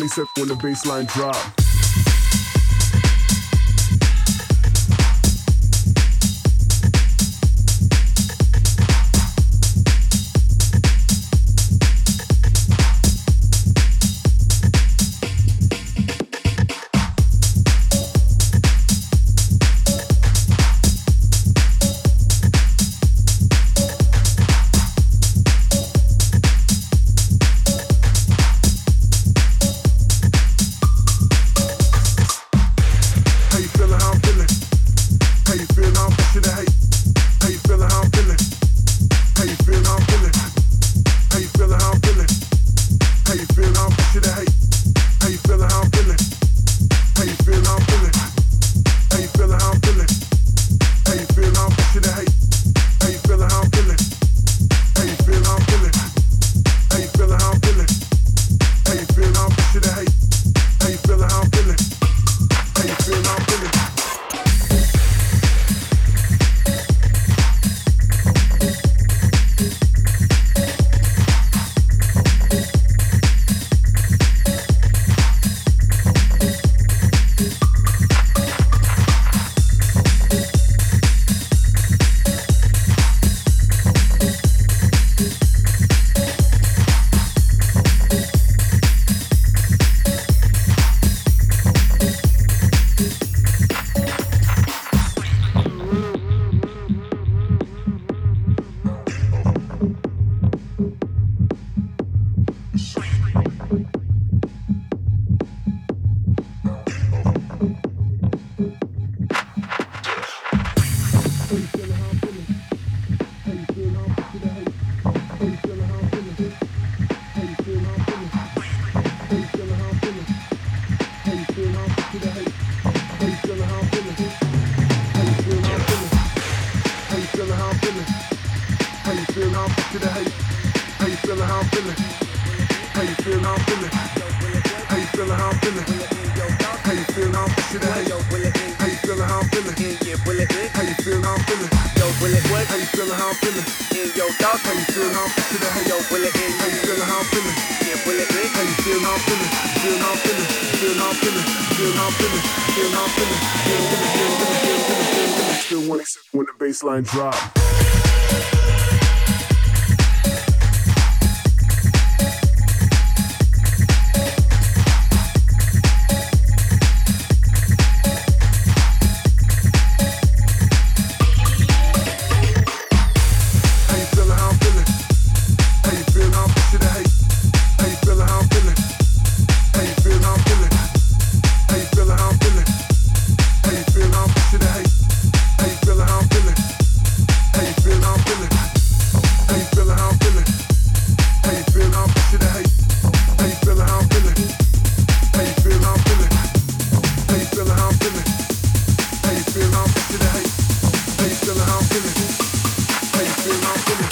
27 when the baseline drop. Baseline drop. do not do